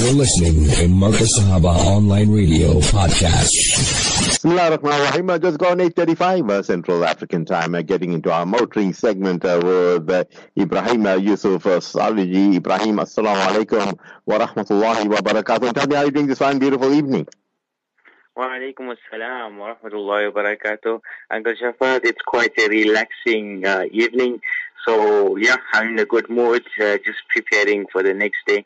You're listening to Marcus Sahaba Online Radio Podcast. Bismillah ar-Rahman. Just gone 8.35 uh, Central African time. Uh, getting into our motoring segment uh, with uh, Ebrahim uh, Yusuf uh, Salajee. Ebrahim, assalamu alaikum wa rahmatullahi wa barakatuh. Tell me how you doing this fine, beautiful evening. Wa alaikum assalam wa rahmatullahi wa barakatuh. Uncle Shaafat, it's quite a relaxing uh, evening. So, yeah, I'm in a good mood, uh, just preparing for the next day.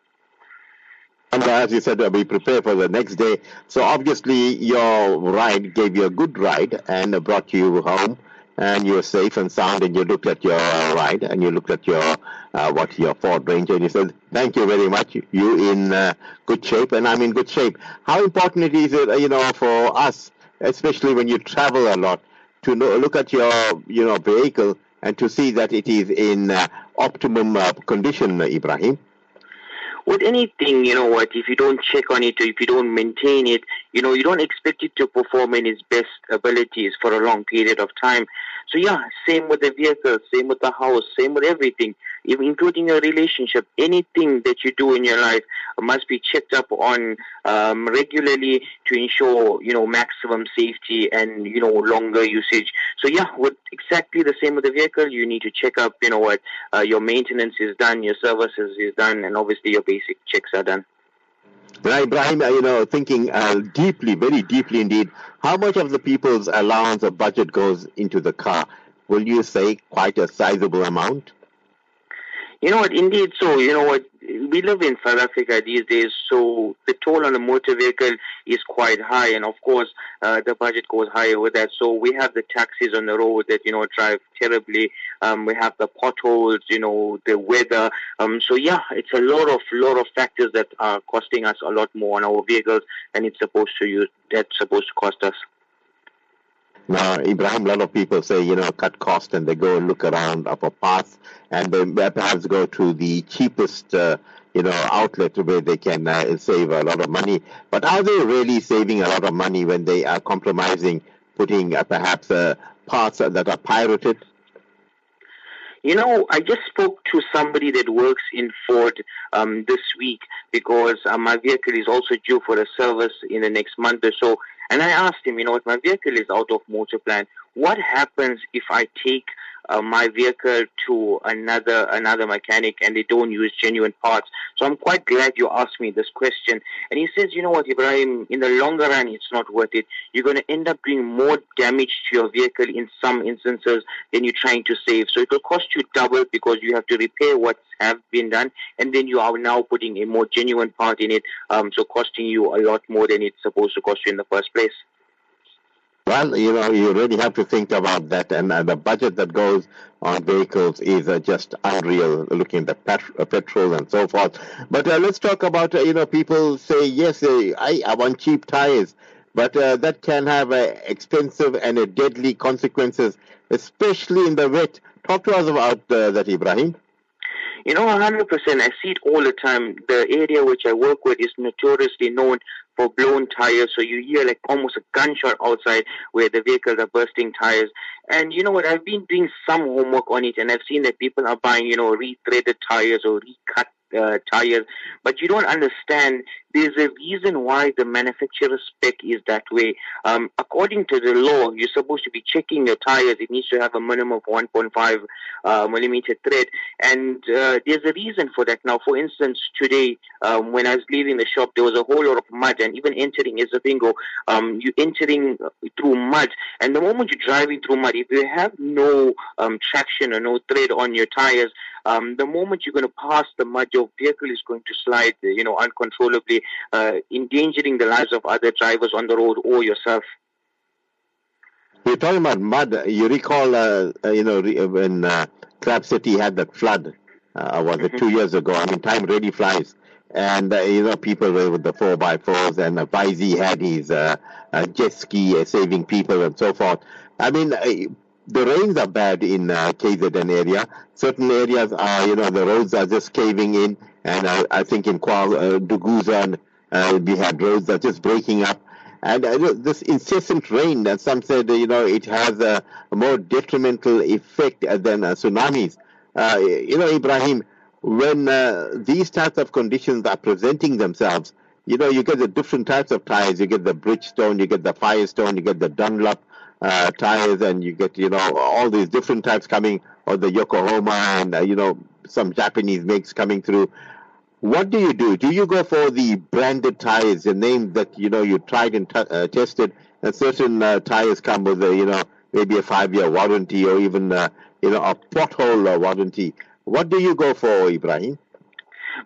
And as you said, uh, we prepare for the next day. So obviously your ride gave you a good ride and brought you home and you were safe and sound and you looked at your ride and you looked at your uh, what your Ford Ranger and you said, thank you very much. You in uh, good shape and I'm in good shape. How important it is, uh, you know, for us, especially when you travel a lot, to know, look at your, you know, vehicle and to see that it is in uh, optimum uh, condition, Ebrahim. With anything, you know what, if you don't check on it or if you don't maintain it, you know, you don't expect it to perform in its best abilities for a long period of time. So yeah, same with the vehicle, same with the house, same with everything, including your relationship. Anything that you do in your life must be checked up on um, regularly to ensure you know maximum safety and you know longer usage. So yeah, with exactly the same with the vehicle, you need to check up. You know what, uh, your maintenance is done, your services is done, and obviously your basic checks are done. Now, Ebrahim, uh, you know, thinking uh, deeply, very deeply indeed, how much of the people's allowance or budget goes into the car? Will you say quite a sizable amount? You know what? Indeed, so you know what? We live in South Africa these days, so the toll on a motor vehicle is quite high, and of course, uh, the budget goes higher with that. So we have the taxis on the road that you know drive terribly. Um, we have the potholes, you know, the weather. Um, so yeah, it's a lot of lot of factors that are costing us a lot more on our vehicles than it's supposed to use. That's supposed to cost us. Now, Ebrahim, a lot of people say, you know, cut cost and they go and look around up a path and they perhaps go to the cheapest, uh, you know, outlet where they can uh, save a lot of money. But are they really saving a lot of money when they are compromising, putting uh, perhaps uh, parts that are pirated? You know, I just spoke to somebody that works in Ford um, this week because uh, my vehicle is also due for a service in the next month or so. And I asked him, you know what, my vehicle is out of motor plan. What happens if I take uh, my vehicle to another another mechanic and they don't use genuine parts? So I'm quite glad you asked me this question. And he says, you know what, Ebrahim, in the longer run, it's not worth it. You're going to end up doing more damage to your vehicle in some instances than you're trying to save. So it will cost you double because you have to repair what have been done, and then you are now putting a more genuine part in it, um, so costing you a lot more than it's supposed to cost you in the first place. Well, you know, you really have to think about that, and uh, the budget that goes on vehicles is uh, just unreal. Looking at the pet- uh, petrol and so forth. But uh, let's talk about uh, you know people say yes, uh, I, I want cheap tires, but that can have expensive and deadly consequences, especially in the wet. Talk to us about that, Ebrahim. You know, 100%. I see it all the time. The area which I work with is notoriously known for blown tires. So you hear like almost a gunshot outside where the vehicles are bursting tires. And you know what? I've been doing some homework on it and I've seen that people are buying, you know, rethreaded tires or recut uh, tires, but you don't understand there's a reason why the manufacturer spec is that way. Um, according to the law, you're supposed to be checking your tires. It needs to have a minimum of 1.5 uh, millimeter tread, and uh, there's a reason for that. Now, for instance, today um, when I was leaving the shop, there was a whole lot of mud, and even entering Isipingo, um, you're entering through mud, and the moment you're driving through mud, if you have no um, traction or no tread on your tires, um, the moment you're going to pass the mud, your vehicle is going to slide, you know, uncontrollably, uh, endangering the lives of other drivers on the road or yourself. You're talking about mud. You recall, uh, uh you know, when uh, Crab City had that flood, uh, was it two mm-hmm. years ago? I mean, time really flies. And, uh, you know, people were with the 4 by 4s and uh, Vizy had his uh, uh, jet ski uh, saving people and so forth. I mean, uh, the rains are bad in uh, KZN area. Certain areas are, you know, the roads are just caving in. And uh, I think in Kwa uh, Dukuza, uh, we had roads that are just breaking up. And uh, this incessant rain, and some said, you know, it has a, a more detrimental effect than uh, tsunamis. Uh, you know, Ebrahim, when uh, these types of conditions are presenting themselves, you know, you get the different types of tires. You get the Bridgestone, you get the Firestone, you get the Dunlop uh, tires, and you get, you know, all these different types coming, or the Yokohama, and, uh, you know, some Japanese makes coming through. What do you do? Do you go for the branded tires, the name that, you know, you tried and t- uh, tested, and certain uh, tires come with, a, you know, maybe a five-year warranty or even, uh, you know, a pothole warranty. What do you go for, Ebrahim?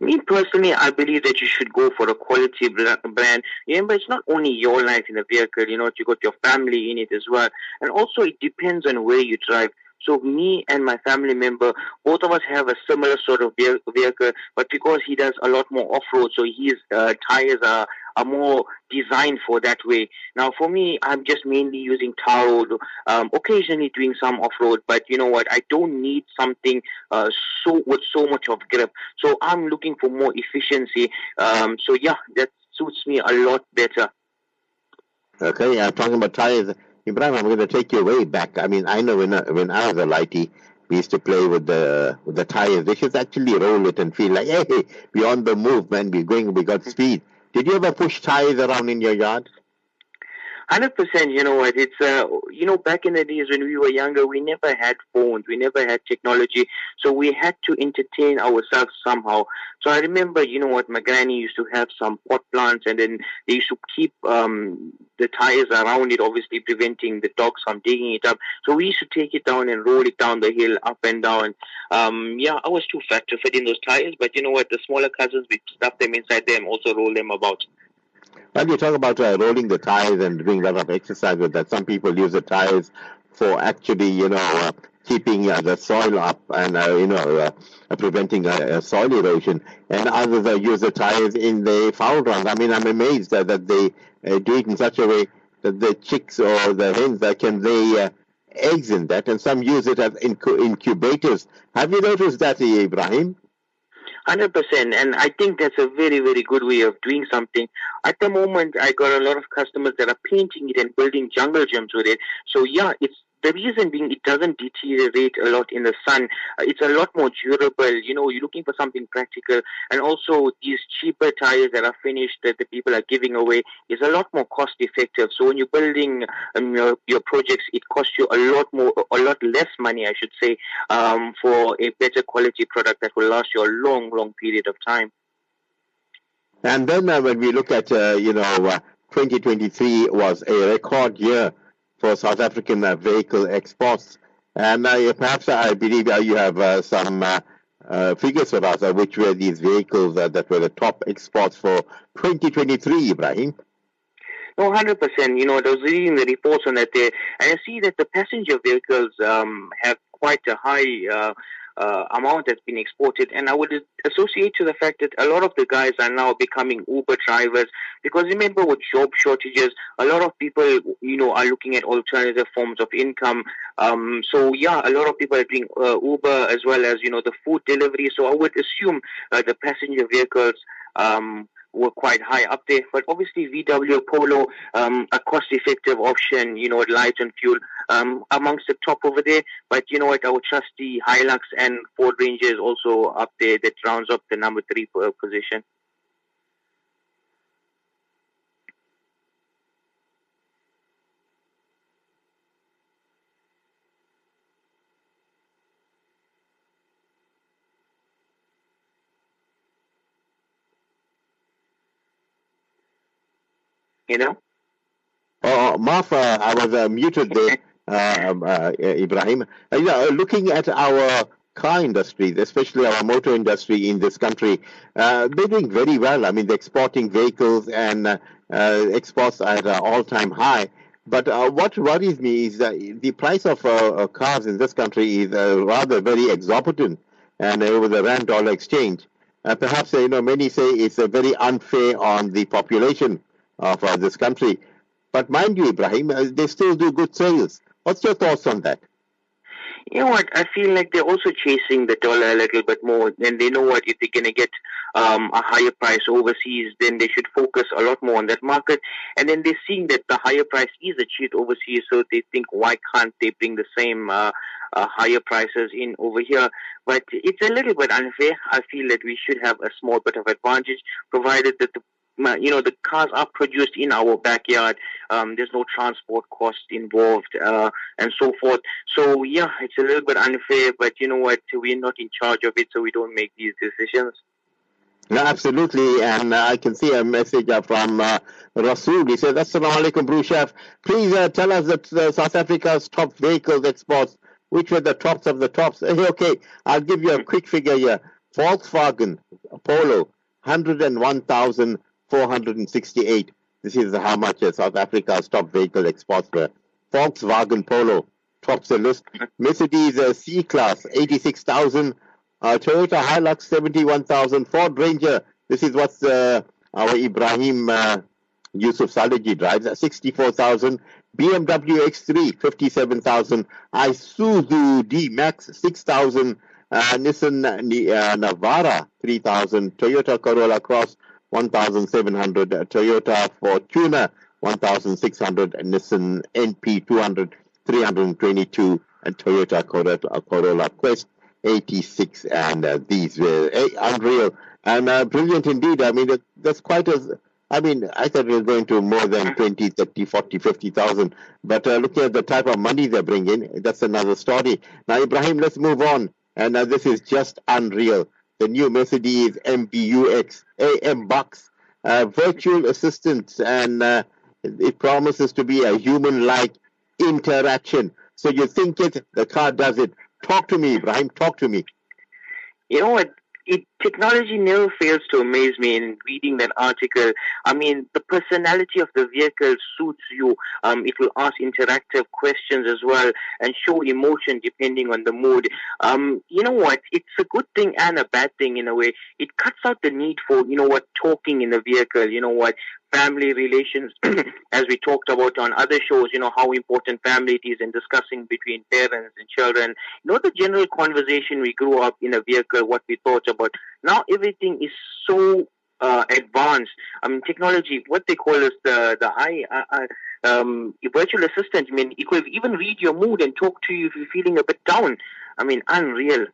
Me personally, I believe that you should go for a quality brand. Remember, it's not only your life in the vehicle, you know, you got your family in it as well. And also, it depends on where you drive. So me and my family member, both of us have a similar sort of vehicle, but because he does a lot more off-road, so his uh, tires are, are more designed for that way. Now for me, I'm just mainly using tar road, um, occasionally doing some off-road, but you know what, I don't need something uh, so with so much of grip. So I'm looking for more efficiency. Um, so yeah, that suits me a lot better. Okay, I'm talking about tires. Ebrahim, I'm going to take you way back. I mean, I know when I, when I was a lighty, we used to play with the with the tires. They should actually roll it and feel like, hey, we're on the move, man. We're going, we got speed. Did you ever push tires around in your yard? Hundred percent. You know what? It's uh, you know, back in the days when we were younger, we never had phones, we never had technology, so we had to entertain ourselves somehow. So I remember, you know what, my granny used to have some pot plants, and then they used to keep um the tires around it, obviously preventing the dogs from digging it up. So we used to take it down and roll it down the hill, up and down. Um, yeah, I was too fat to fit in those tires, but you know what? The smaller cousins, we stuff them inside them, also roll them about. When you talk about uh, rolling the tires and doing a lot of exercise with that, some people use the tires for actually, you know, uh, keeping uh, the soil up and, uh, you know, uh, preventing soil erosion. And others use the tires in the fowl runs. I mean, I'm amazed that they do it in such a way that the chicks or the hens that can lay eggs in that, and some use it as incubators. Have you noticed that, Ebrahim? Hundred percent, and I think that's a very, very good way of doing something. At the moment, I got a lot of customers that are painting it and building jungle gyms with it. So yeah, it's the reason being it doesn't deteriorate a lot in the sun. Uh, it's a lot more durable. You know, you're looking for something practical. And also these cheaper tires that are finished that the people are giving away is a lot more cost effective. So when you're building um, your, your projects, it costs you a lot more, a lot less money, I should say, um, for a better quality product that will last you a long, long period of time. And then uh, when we look at, uh, you know, uh, 2023 was a record year for South African uh, vehicle exports. And uh, perhaps I believe uh, you have some figures for us, which were these vehicles that were the top exports for 2023, Ebrahim. No, hundred percent. You know, I was reading the reports on that and I see that the passenger vehicles um, have quite a high uh, uh, amount that's been exported. And I would associate to the fact that a lot of the guys are now becoming Uber drivers because remember with job shortages, a lot of people, you know, are looking at alternative forms of income. Um, so yeah, a lot of people are doing uh, Uber as well as, you know, the food delivery. So I would assume uh, the passenger vehicles um, were quite high up there. But obviously, VW Polo, um, a cost-effective option, you know, light and fuel, um, amongst the top over there. But you know what, I would trust the Hilux and Ford Ranger is also up there. That rounds up the number three position. You know? Oh, Marfa, I was uh, muted there, um, uh, Ebrahim. Uh, yeah, looking at our car industry, especially our motor industry in this country, uh, they're doing very well. I mean, they're exporting vehicles and uh, uh, exports are at an all-time high. But what worries me is that the price of cars in this country is rather very exorbitant, and over the rand dollar exchange. perhaps you know many say it's very unfair on the population of uh, this country. But mind you, Ebrahim, uh, they still do good sales. What's your thoughts on that? You know what? I feel like they're also chasing the dollar a little bit more, and they know what if they're going to get um, a higher price overseas, then they should focus a lot more on that market. And then they're seeing that the higher price is achieved overseas, so they think, why can't they bring the same uh, uh, higher prices in over here? But it's a little bit unfair. I feel that we should have a small bit of advantage, provided that the you know, the cars are produced in our backyard. Um, there's no transport cost involved, uh, and so forth. So yeah, it's a little bit unfair, but you know what? We're not in charge of it, so we don't make these decisions. No, absolutely. And uh, I can see a message uh, from uh, Rasul. He says, Assalamu alaikum, Brew Chef. Please uh, tell us that uh, South Africa's top vehicles exports, which were the tops of the tops. okay, I'll give you a quick figure here. Volkswagen Polo, 101,000 468. This is how much uh, South Africa's top vehicle exports were. Volkswagen Polo tops the list. Mercedes uh, C-Class, 86,000. Uh, Toyota Hilux, 71,000. Ford Ranger, this is what uh, our Ebrahim uh, Yusuf Salajee drives, uh, 64,000. BMW X3, 57,000. Isuzu D-Max, 6,000. Uh, Nissan uh, Navara, 3,000. Toyota Corolla Cross, 1,700 Toyota Fortuner, 1,600 Nissan NP 200, 322 and Toyota Corolla, Corolla Quest 86 and uh, these were uh, unreal and uh, brilliant indeed. I mean, that's quite as I mean, I thought it was going to more than 20, 30, 40, 50,000. But uh, looking at the type of money they bring in, that's another story. Now, Ebrahim, let's move on. And uh, this is just unreal the new Mercedes MBUX AM Box, uh, virtual assistant, and uh, it promises to be a human-like interaction. So you think it, the car does it. Talk to me, Ebrahim. Talk to me. You know what? It, technology never fails to amaze me in reading that article. I mean, the personality of the vehicle suits you. Um, it will ask interactive questions as well and show emotion depending on the mood. Um, you know what? It's a good thing and a bad thing in a way. It cuts out the need for, you know what, talking in the vehicle. You know what? Family relations, as we talked about on other shows, you know, how important family it is in discussing between parents and children. You know, the general conversation we grew up in a vehicle, what we thought about. Now everything is so uh, advanced. I mean, technology, what they call is the, the high, uh, uh, um, virtual assistant. I mean, it could even read your mood and talk to you if you're feeling a bit down. I mean, unreal.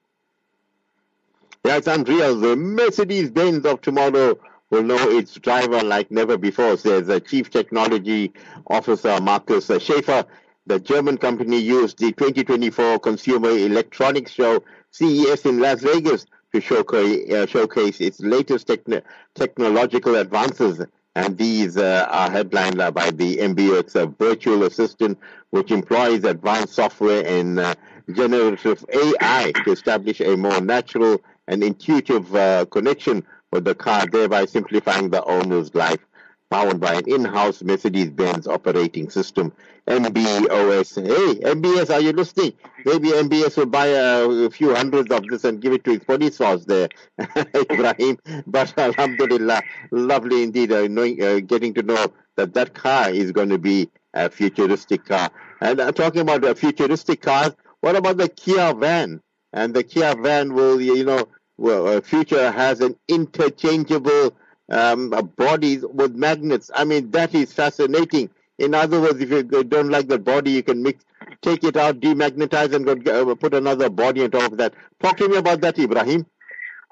Yeah, it's unreal. The Mercedes Benz of tomorrow will know its driver like never before, says the Chief Technology Officer Markus Schaefer. The German company used the 2024 Consumer Electronics Show CES in Las Vegas to showcase, uh, showcase its latest techn- technological advances. And these uh, are headlined by the MBUX uh, virtual assistant, which employs advanced software and uh, generative AI to establish a more natural and intuitive uh, connection the car, thereby simplifying the owner's life. Powered by an in-house Mercedes-Benz operating system, MBOS. Hey, MBS, are you listening? Maybe MBS will buy a, a few hundreds of this and give it to his police force there, Ebrahim. But Alhamdulillah, lovely indeed, uh, knowing, uh, getting to know that that car is going to be a futuristic car. And uh, talking about uh, futuristic cars, what about the Kia van? And the Kia van will, you know, well, uh, future has an interchangeable um, bodies with magnets. I mean, that is fascinating. In other words, if you don't like the body, you can mix, take it out, demagnetize, and go, uh, put another body on top of that. Talk to me about that, Ebrahim.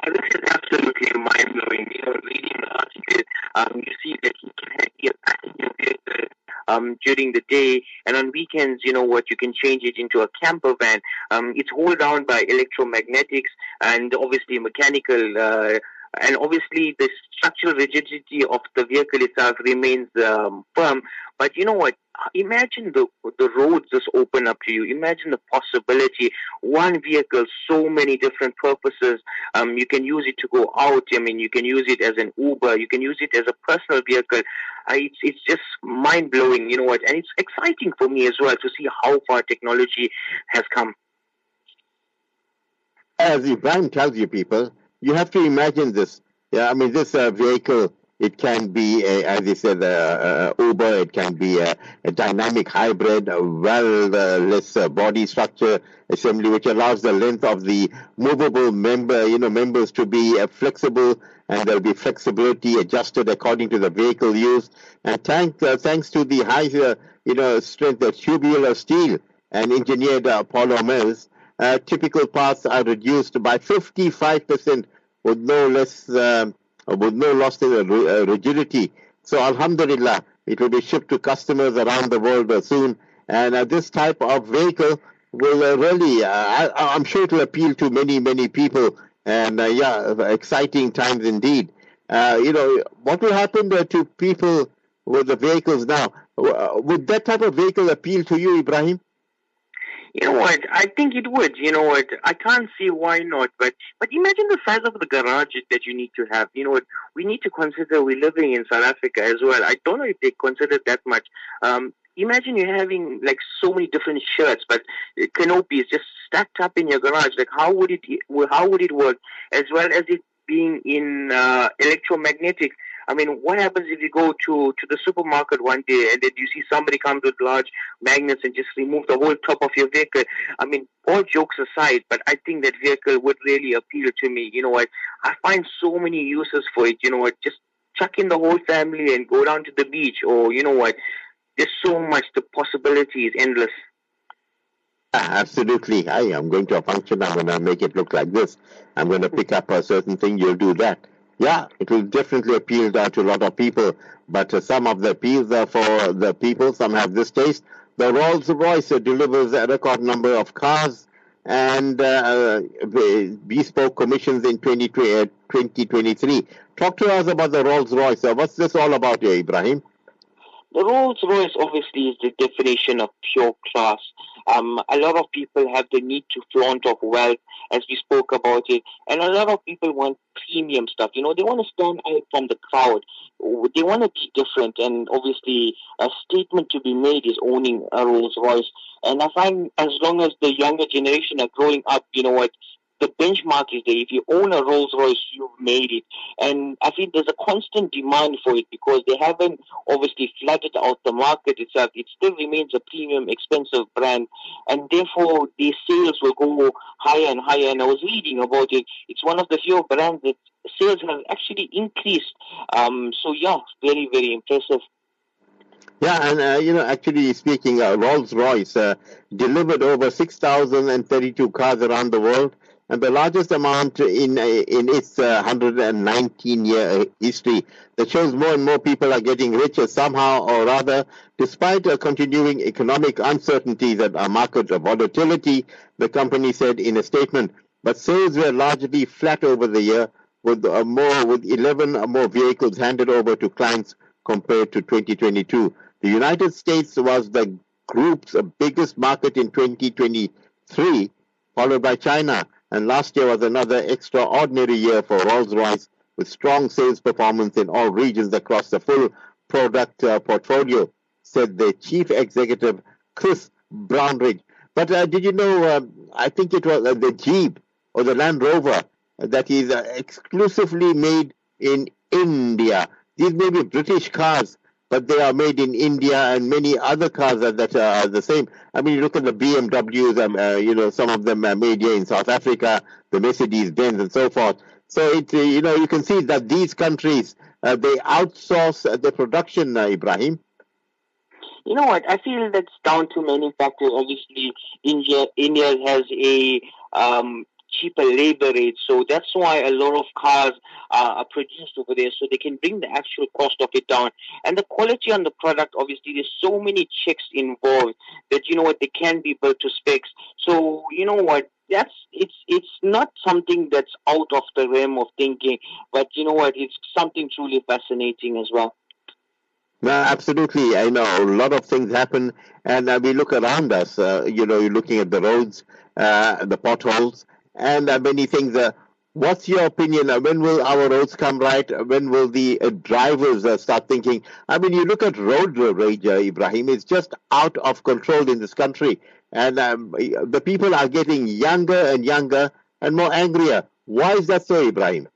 Uh, this is absolutely mind blowing. You know, reading the article, um, you see that he can be a passenger vehicle um, during the day, and on weekends, you know what, you can change it into a camper van. Um, it's hauled down by electromagnetics and obviously mechanical. Uh, and obviously the structural rigidity of the vehicle itself remains um, firm. But you know what? Imagine the the roads just open up to you. Imagine the possibility. One vehicle, so many different purposes. Um, you can use it to go out. I mean, you can use it as an Uber. You can use it as a personal vehicle. Uh, it's it's just mind blowing. You know what? And it's exciting for me as well to see how far technology has come. As Ebrahim tells you, people, you have to imagine this. Yeah, I mean, this uh, vehicle It can be, a, as you said, a, Uber. It can be a, a dynamic hybrid, a well-less uh, body structure assembly, which allows the length of the movable member, you know, members to be uh, flexible, and there'll be flexibility adjusted according to the vehicle used. And thank, uh, thanks to the high, uh, you know, strength of tubular steel and engineered uh, polymers, typical parts are reduced by 55% with no less. Um, with no loss in uh, rigidity. So Alhamdulillah, it will be shipped to customers around the world soon. And uh, this type of vehicle will uh, really, uh, I, am sure it will appeal to many, many people. And uh, yeah, exciting times indeed. Uh, you know, what will happen to people with the vehicles now? Would that type of vehicle appeal to you, Ebrahim? You know what? I think it would. You know what? I can't see why not. But but imagine the size of the garage that you need to have. You know what? We need to consider we're living in South Africa as well. I don't know if they consider that much. Um, imagine you're having like so many different shirts, but canopies just stacked up in your garage. Like how would it how would it work? As well as it being in uh, electromagnetic I mean, what happens if you go to, to the supermarket one day and then you see somebody come with large magnets and just remove the whole top of your vehicle? I mean, all jokes aside, but I think that vehicle would really appeal to me. You know what? I find so many uses for it. You know what? Just chuck in the whole family and go down to the beach or, you know what? There's so much. The possibility is endless. Ah, absolutely. I am going to a function. I'm going to make it look like this. I'm going to pick up a certain thing. You'll do that. Yeah, it will definitely appeal to a lot of people, but uh, some of the appeals are for the people, some have this taste. The Rolls Royce delivers a record number of cars and uh, bespoke commissions in 2023. Uh, Talk to us about the Rolls Royce. What's this all about Ebrahim? The Rolls Royce obviously is the definition of pure class. Um, a lot of people have the need to flaunt of wealth, as we spoke about it, and a lot of people want premium stuff. You know, they want to stand out from the crowd. They want to be different, and obviously, a statement to be made is owning a Rolls Royce. And I find as long as the younger generation are growing up, you know what, the benchmark is there. If you own a Rolls Royce, you've made it. And I think there's a constant demand for it because they haven't obviously flooded out the market itself. It still remains a premium, expensive brand. And therefore, the sales will go higher and higher. And I was reading about it. It's one of the few brands that sales have actually increased. Um, so, yeah, very, very impressive. Yeah, and uh, you know, actually speaking, uh, Rolls Royce uh, delivered over 6,032 cars around the world and the largest amount in uh, in its uh, 119 year uh, history. That shows more and more people are getting richer somehow or other, despite a continuing economic uncertainties and a market of volatility. The company said in a statement, but sales were largely flat over the year, with uh, more with 11 more vehicles handed over to clients compared to 2022. The United States was the group's biggest market in 2023, followed by China and last year was another extraordinary year for Rolls-Royce with strong sales performance in all regions across the full product uh, portfolio, said the chief executive Chris Brownridge. But uh, did you know, uh, I think it was uh, the Jeep or the Land Rover that is uh, exclusively made in India. These may be British cars, but they are made in India and many other cars that, that are the same. I mean, you look at the BMWs, um, uh, you know, some of them are made here in South Africa, the Mercedes Benz and so forth. So it, uh, you know, you can see that these countries, uh, they outsource the production, uh, Ebrahim. You know what? I feel that's down to many factors. Obviously, India, India has a um, cheaper labor rates. So that's why a lot of cars uh, are produced over there, so they can bring the actual cost of it down. And the quality on the product, obviously, there's so many checks involved that you know what they can be built to specs. So you know what. That's it's it's not something that's out of the realm of thinking, but you know what? It's something truly fascinating as well. No, absolutely. I know a lot of things happen, and uh, we look around us. Uh, you know, you're looking at the roads, uh, the potholes, and uh, many things. Uh, what's your opinion? Uh, when will our roads come right? When will the uh, drivers uh, start thinking? I mean, you look at road rage, uh, Ebrahim, it's just out of control in this country. And um, the people are getting younger and younger and more angrier. Why is that so, Ebrahim?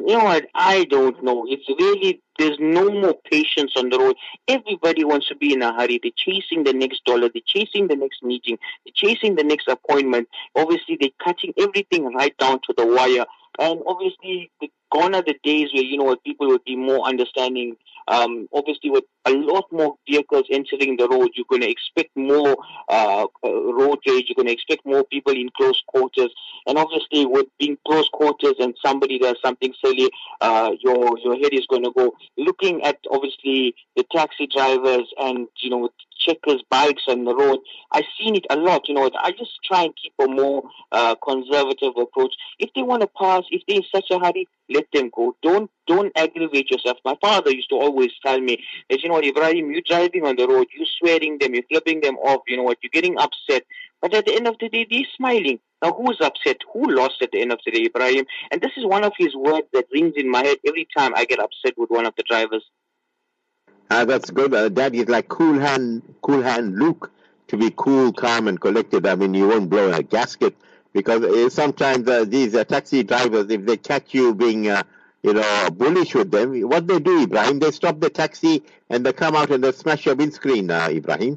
You know what? I don't know. It's really there's no more patience on the road. Everybody wants to be in a hurry. They're chasing the next dollar. They're chasing the next meeting. They're chasing the next appointment. Obviously, they're cutting everything right down to the wire. And obviously, the, gone are the days where you know people would be more understanding um, obviously, with a lot more vehicles entering the road, you're going to expect more uh, road rage. You're going to expect more people in close quarters. And obviously, with being close quarters and somebody does something silly, uh, your your head is going to go. Looking at obviously the taxi drivers and you know checkers bikes on the road. I've seen it a lot. You know, I just try and keep a more uh, conservative approach. If they want to pass, if they're in such a hurry, let them go. Don't don't aggravate yourself. My father used to always tell me that you know, Ebrahim, you're driving on the road, you're swearing them, you're flipping them off. You know what? You're getting upset. But at the end of the day, they're smiling. Now, who's upset? Who lost at the end of the day, Ebrahim? And this is one of his words that rings in my head every time I get upset with one of the drivers. Uh, that's good. Uh, is like cool hand, cool hand Luke to be cool, calm, and collected. I mean, you won't blow a gasket because uh, sometimes uh, these uh, taxi drivers, if they catch you being, uh, you know, bullish with them, what they do, Ebrahim, they stop the taxi and they come out and they smash your windscreen, uh, Ebrahim.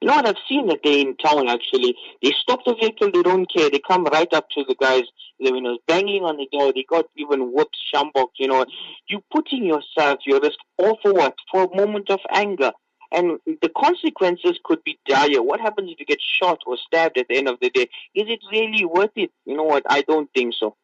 You know what? I've seen that day in town actually. They stop the vehicle, they don't care. They come right up to the guys, you know, banging on the door. They got even whoops, sjambok, you know. You putting yourself, your risk, all for what? For a moment of anger. And the consequences could be dire. What happens if you get shot or stabbed at the end of the day? Is it really worth it? You know what? I don't think so.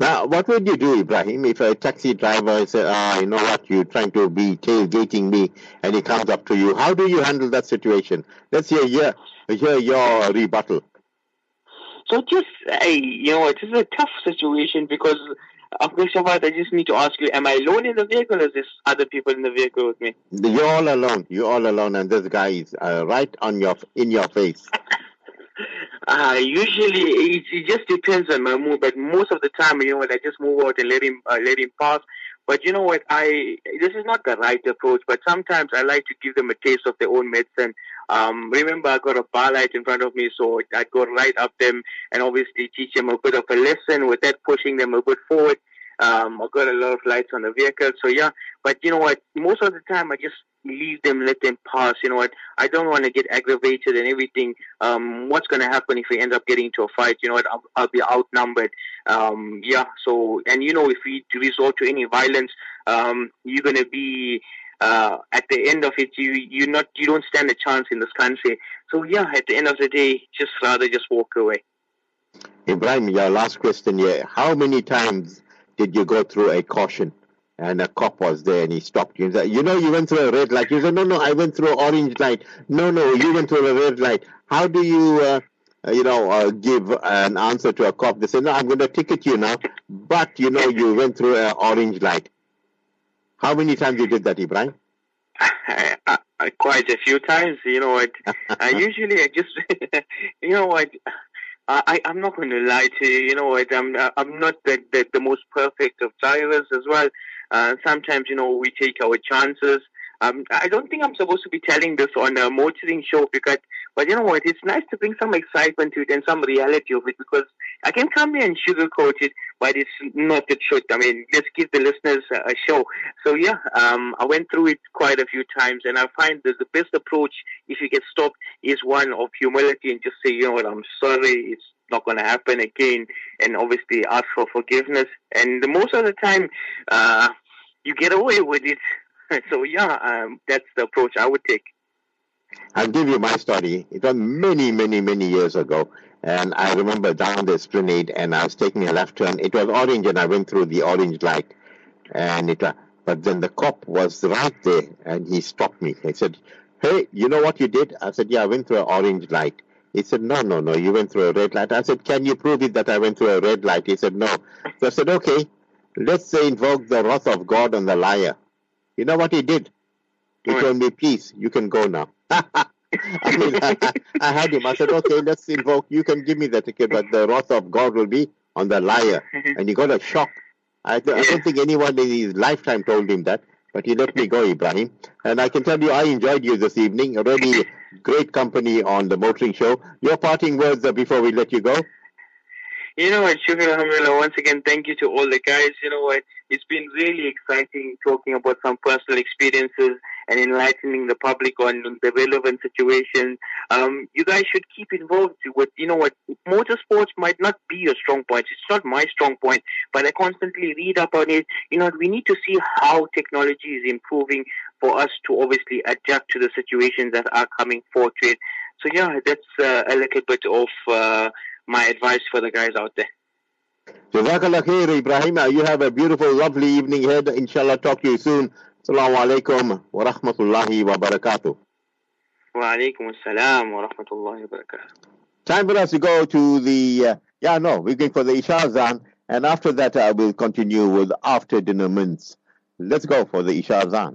Now, what would you do, Ebrahim, if a taxi driver says, ah, you know what, you're trying to be tailgating me, and he comes up to you. How do you handle that situation? Let's hear, hear, hear your rebuttal. So just, hey, you know, it is a tough situation because, Uncle Shaafat, I just need to ask you, am I alone in the vehicle or is there other people in the vehicle with me? You're all alone. You're all alone, and this guy is uh, right on your in your face. Uh, usually it, it just depends on my mood, but most of the time, you know I just move out and let him uh, let him pass. But you know what, I this is not the right approach. But sometimes I like to give them a taste of their own medicine. Um, remember, I got a bar light in front of me, so I'd go right up them and obviously teach them a bit of a lesson. With that, pushing them a bit forward. Um, I got a lot of lights on the vehicle, so yeah. But you know what? Most of the time, I just leave them, let them pass. You know what? I don't want to get aggravated and everything. Um, what's going to happen if we end up getting into a fight? You know what? I'll, I'll be outnumbered. Um, yeah. So, and you know, if we resort to any violence, um, you're going to be uh, at the end of it, you you not you don't stand a chance in this country. So yeah, at the end of the day, just rather just walk away. Ebrahim, your last question here: How many times did you go through a caution? And a cop was there and he stopped you. He said, you know, you went through a red light. You said, no, no, I went through an orange light. No, no, you went through a red light. How do you, uh, you know, uh, give an answer to a cop? They say, no, I'm going to ticket you now, but you know, you went through an orange light. How many times you did that, Ebrahim? Uh, quite a few times. You know what? I usually I just, you know what? I, I'm not going to lie to you. You know what? I'm I'm not the, the, the most perfect of drivers as well. Uh, sometimes, you know, we take our chances. Um, I don't think I'm supposed to be telling this on a motoring show because, but you know what? It's nice to bring some excitement to it and some reality of it because I can come here and sugarcoat it, but it's not the truth. I mean, let's give the listeners a, show. So yeah, um, I went through it quite a few times, and I find that the best approach if you get stopped is one of humility and just say, you know what, I'm sorry. It's not going to happen again, and obviously ask for forgiveness. And the most of the time, uh, you get away with it. so yeah, um, that's the approach I would take. I'll give you my story. It was many, many, many years ago. And I remember down the esplanade and I was taking a left turn. It was orange and I went through the orange light. And it, uh, but then the cop was right there and he stopped me. He said, Hey, you know what you did? I said, Yeah, I went through an orange light. He said, No, no, no, you went through a red light. I said, Can you prove it that I went through a red light? He said, No. So I said, Okay, let's say invoke the wrath of God on the liar. You know what he did? He told me, Peace, you can go now. I mean, I, I, had him. I said, Okay, let's invoke. You can give me the ticket, but the wrath of God will be on the liar. And he got a shock. I, I don't think anyone in his lifetime told him that. But he let me go, Ebrahim. And I can tell you, I enjoyed you this evening. Really great company on the motoring show. Your parting words uh, before we let you go? You know what, Shukr Alhamdulillah, once again, thank you to all the guys. You know what, it's been really exciting talking about some personal experiences and enlightening the public on the relevant situations. Um, you guys should keep involved with, you know what, motorsports might not be your strong point. It's not my strong point, but I constantly read up on it. You know, we need to see how technology is improving for us to obviously adapt to the situations that are coming forward to it. So yeah, that's uh, a little bit of uh, my advice for the guys out there. Jazakallah khair, Ebrahim. You have a beautiful, lovely evening ahead. Inshallah, talk to you soon. Assalamu alaikum wa rahmatullahi wa barakatuh. Wa alaikum assalam wa rahmatullahi wa barakatuh. Time for us to go to the, uh, yeah, no, we're going for the Isha Zan, and after that I will continue with after dinner mints. Let's go for the Isha Zan.